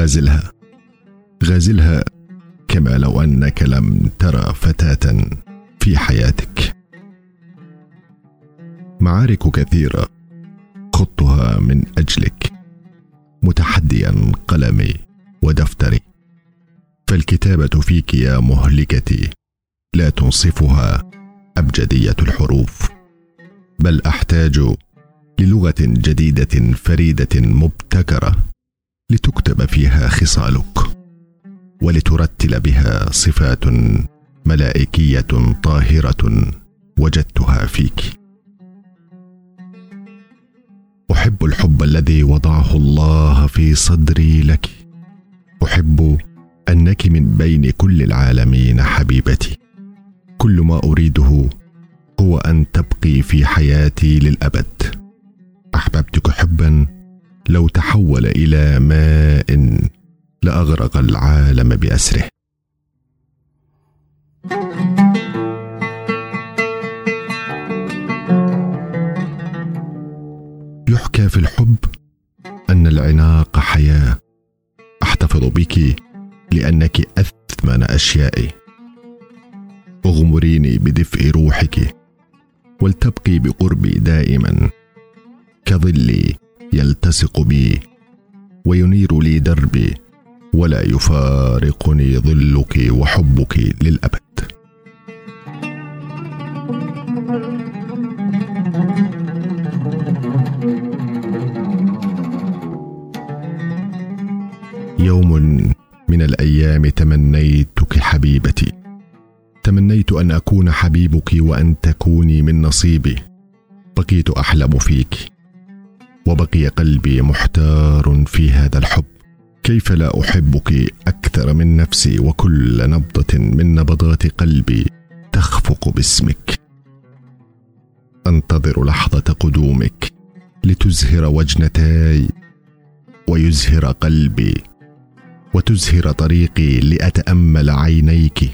غازلها. غازلها كما لو أنك لم ترى فتاة في حياتك. معارك كثيرة خضتها من أجلك. متحديا قلمي ودفتري. فالكتابة فيك يا مهلكتي. لا تنصفها أبجدية الحروف. بل أحتاج للغة جديدة فريدة مبتكرة. لتكتب فيها خصالك ولترتل بها صفات ملائكية طاهرة وجدتها فيك. أحب الحب الذي وضعه الله في صدري لك. أحب أنك من بين كل العالمين حبيبتي. كل ما أريده هو أن تبقي في حياتي للأبد. أحببتك حبا لو تحول إلى ماء لأغرق العالم بأسره. يحكى في الحب أن العناق حياة. أحتفظ بك لأنك أثمن أشيائي. أغمريني بدفء روحك ولتبقي بقربي دائما. كظلي يلتصق بي وينير لي دربي ولا يفارقني ظلك وحبك للأبد. يوم من الأيام تمنيتك حبيبتي. تمنيت أن أكون حبيبك وأن تكوني من نصيبي. بقيت أحلم فيك. وبقي قلبي محتار في هذا الحب. كيف لا أحبك أكثر من نفسي وكل نبضة من نبضات قلبي تخفق باسمك؟ أنتظر لحظة قدومك لتزهر وجنتاي ويزهر قلبي وتزهر طريقي لأتأمل عينيك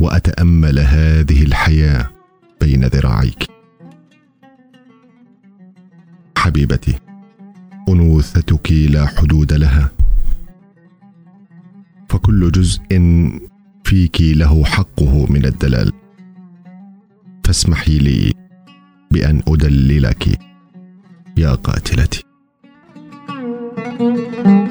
وأتأمل هذه الحياة بين ذراعيك. حبيبتي أنوثتك لا حدود لها. فكل جزء فيك له حقه من الدلال. فاسمحي لي بأن أدللك يا قاتلتي. thank you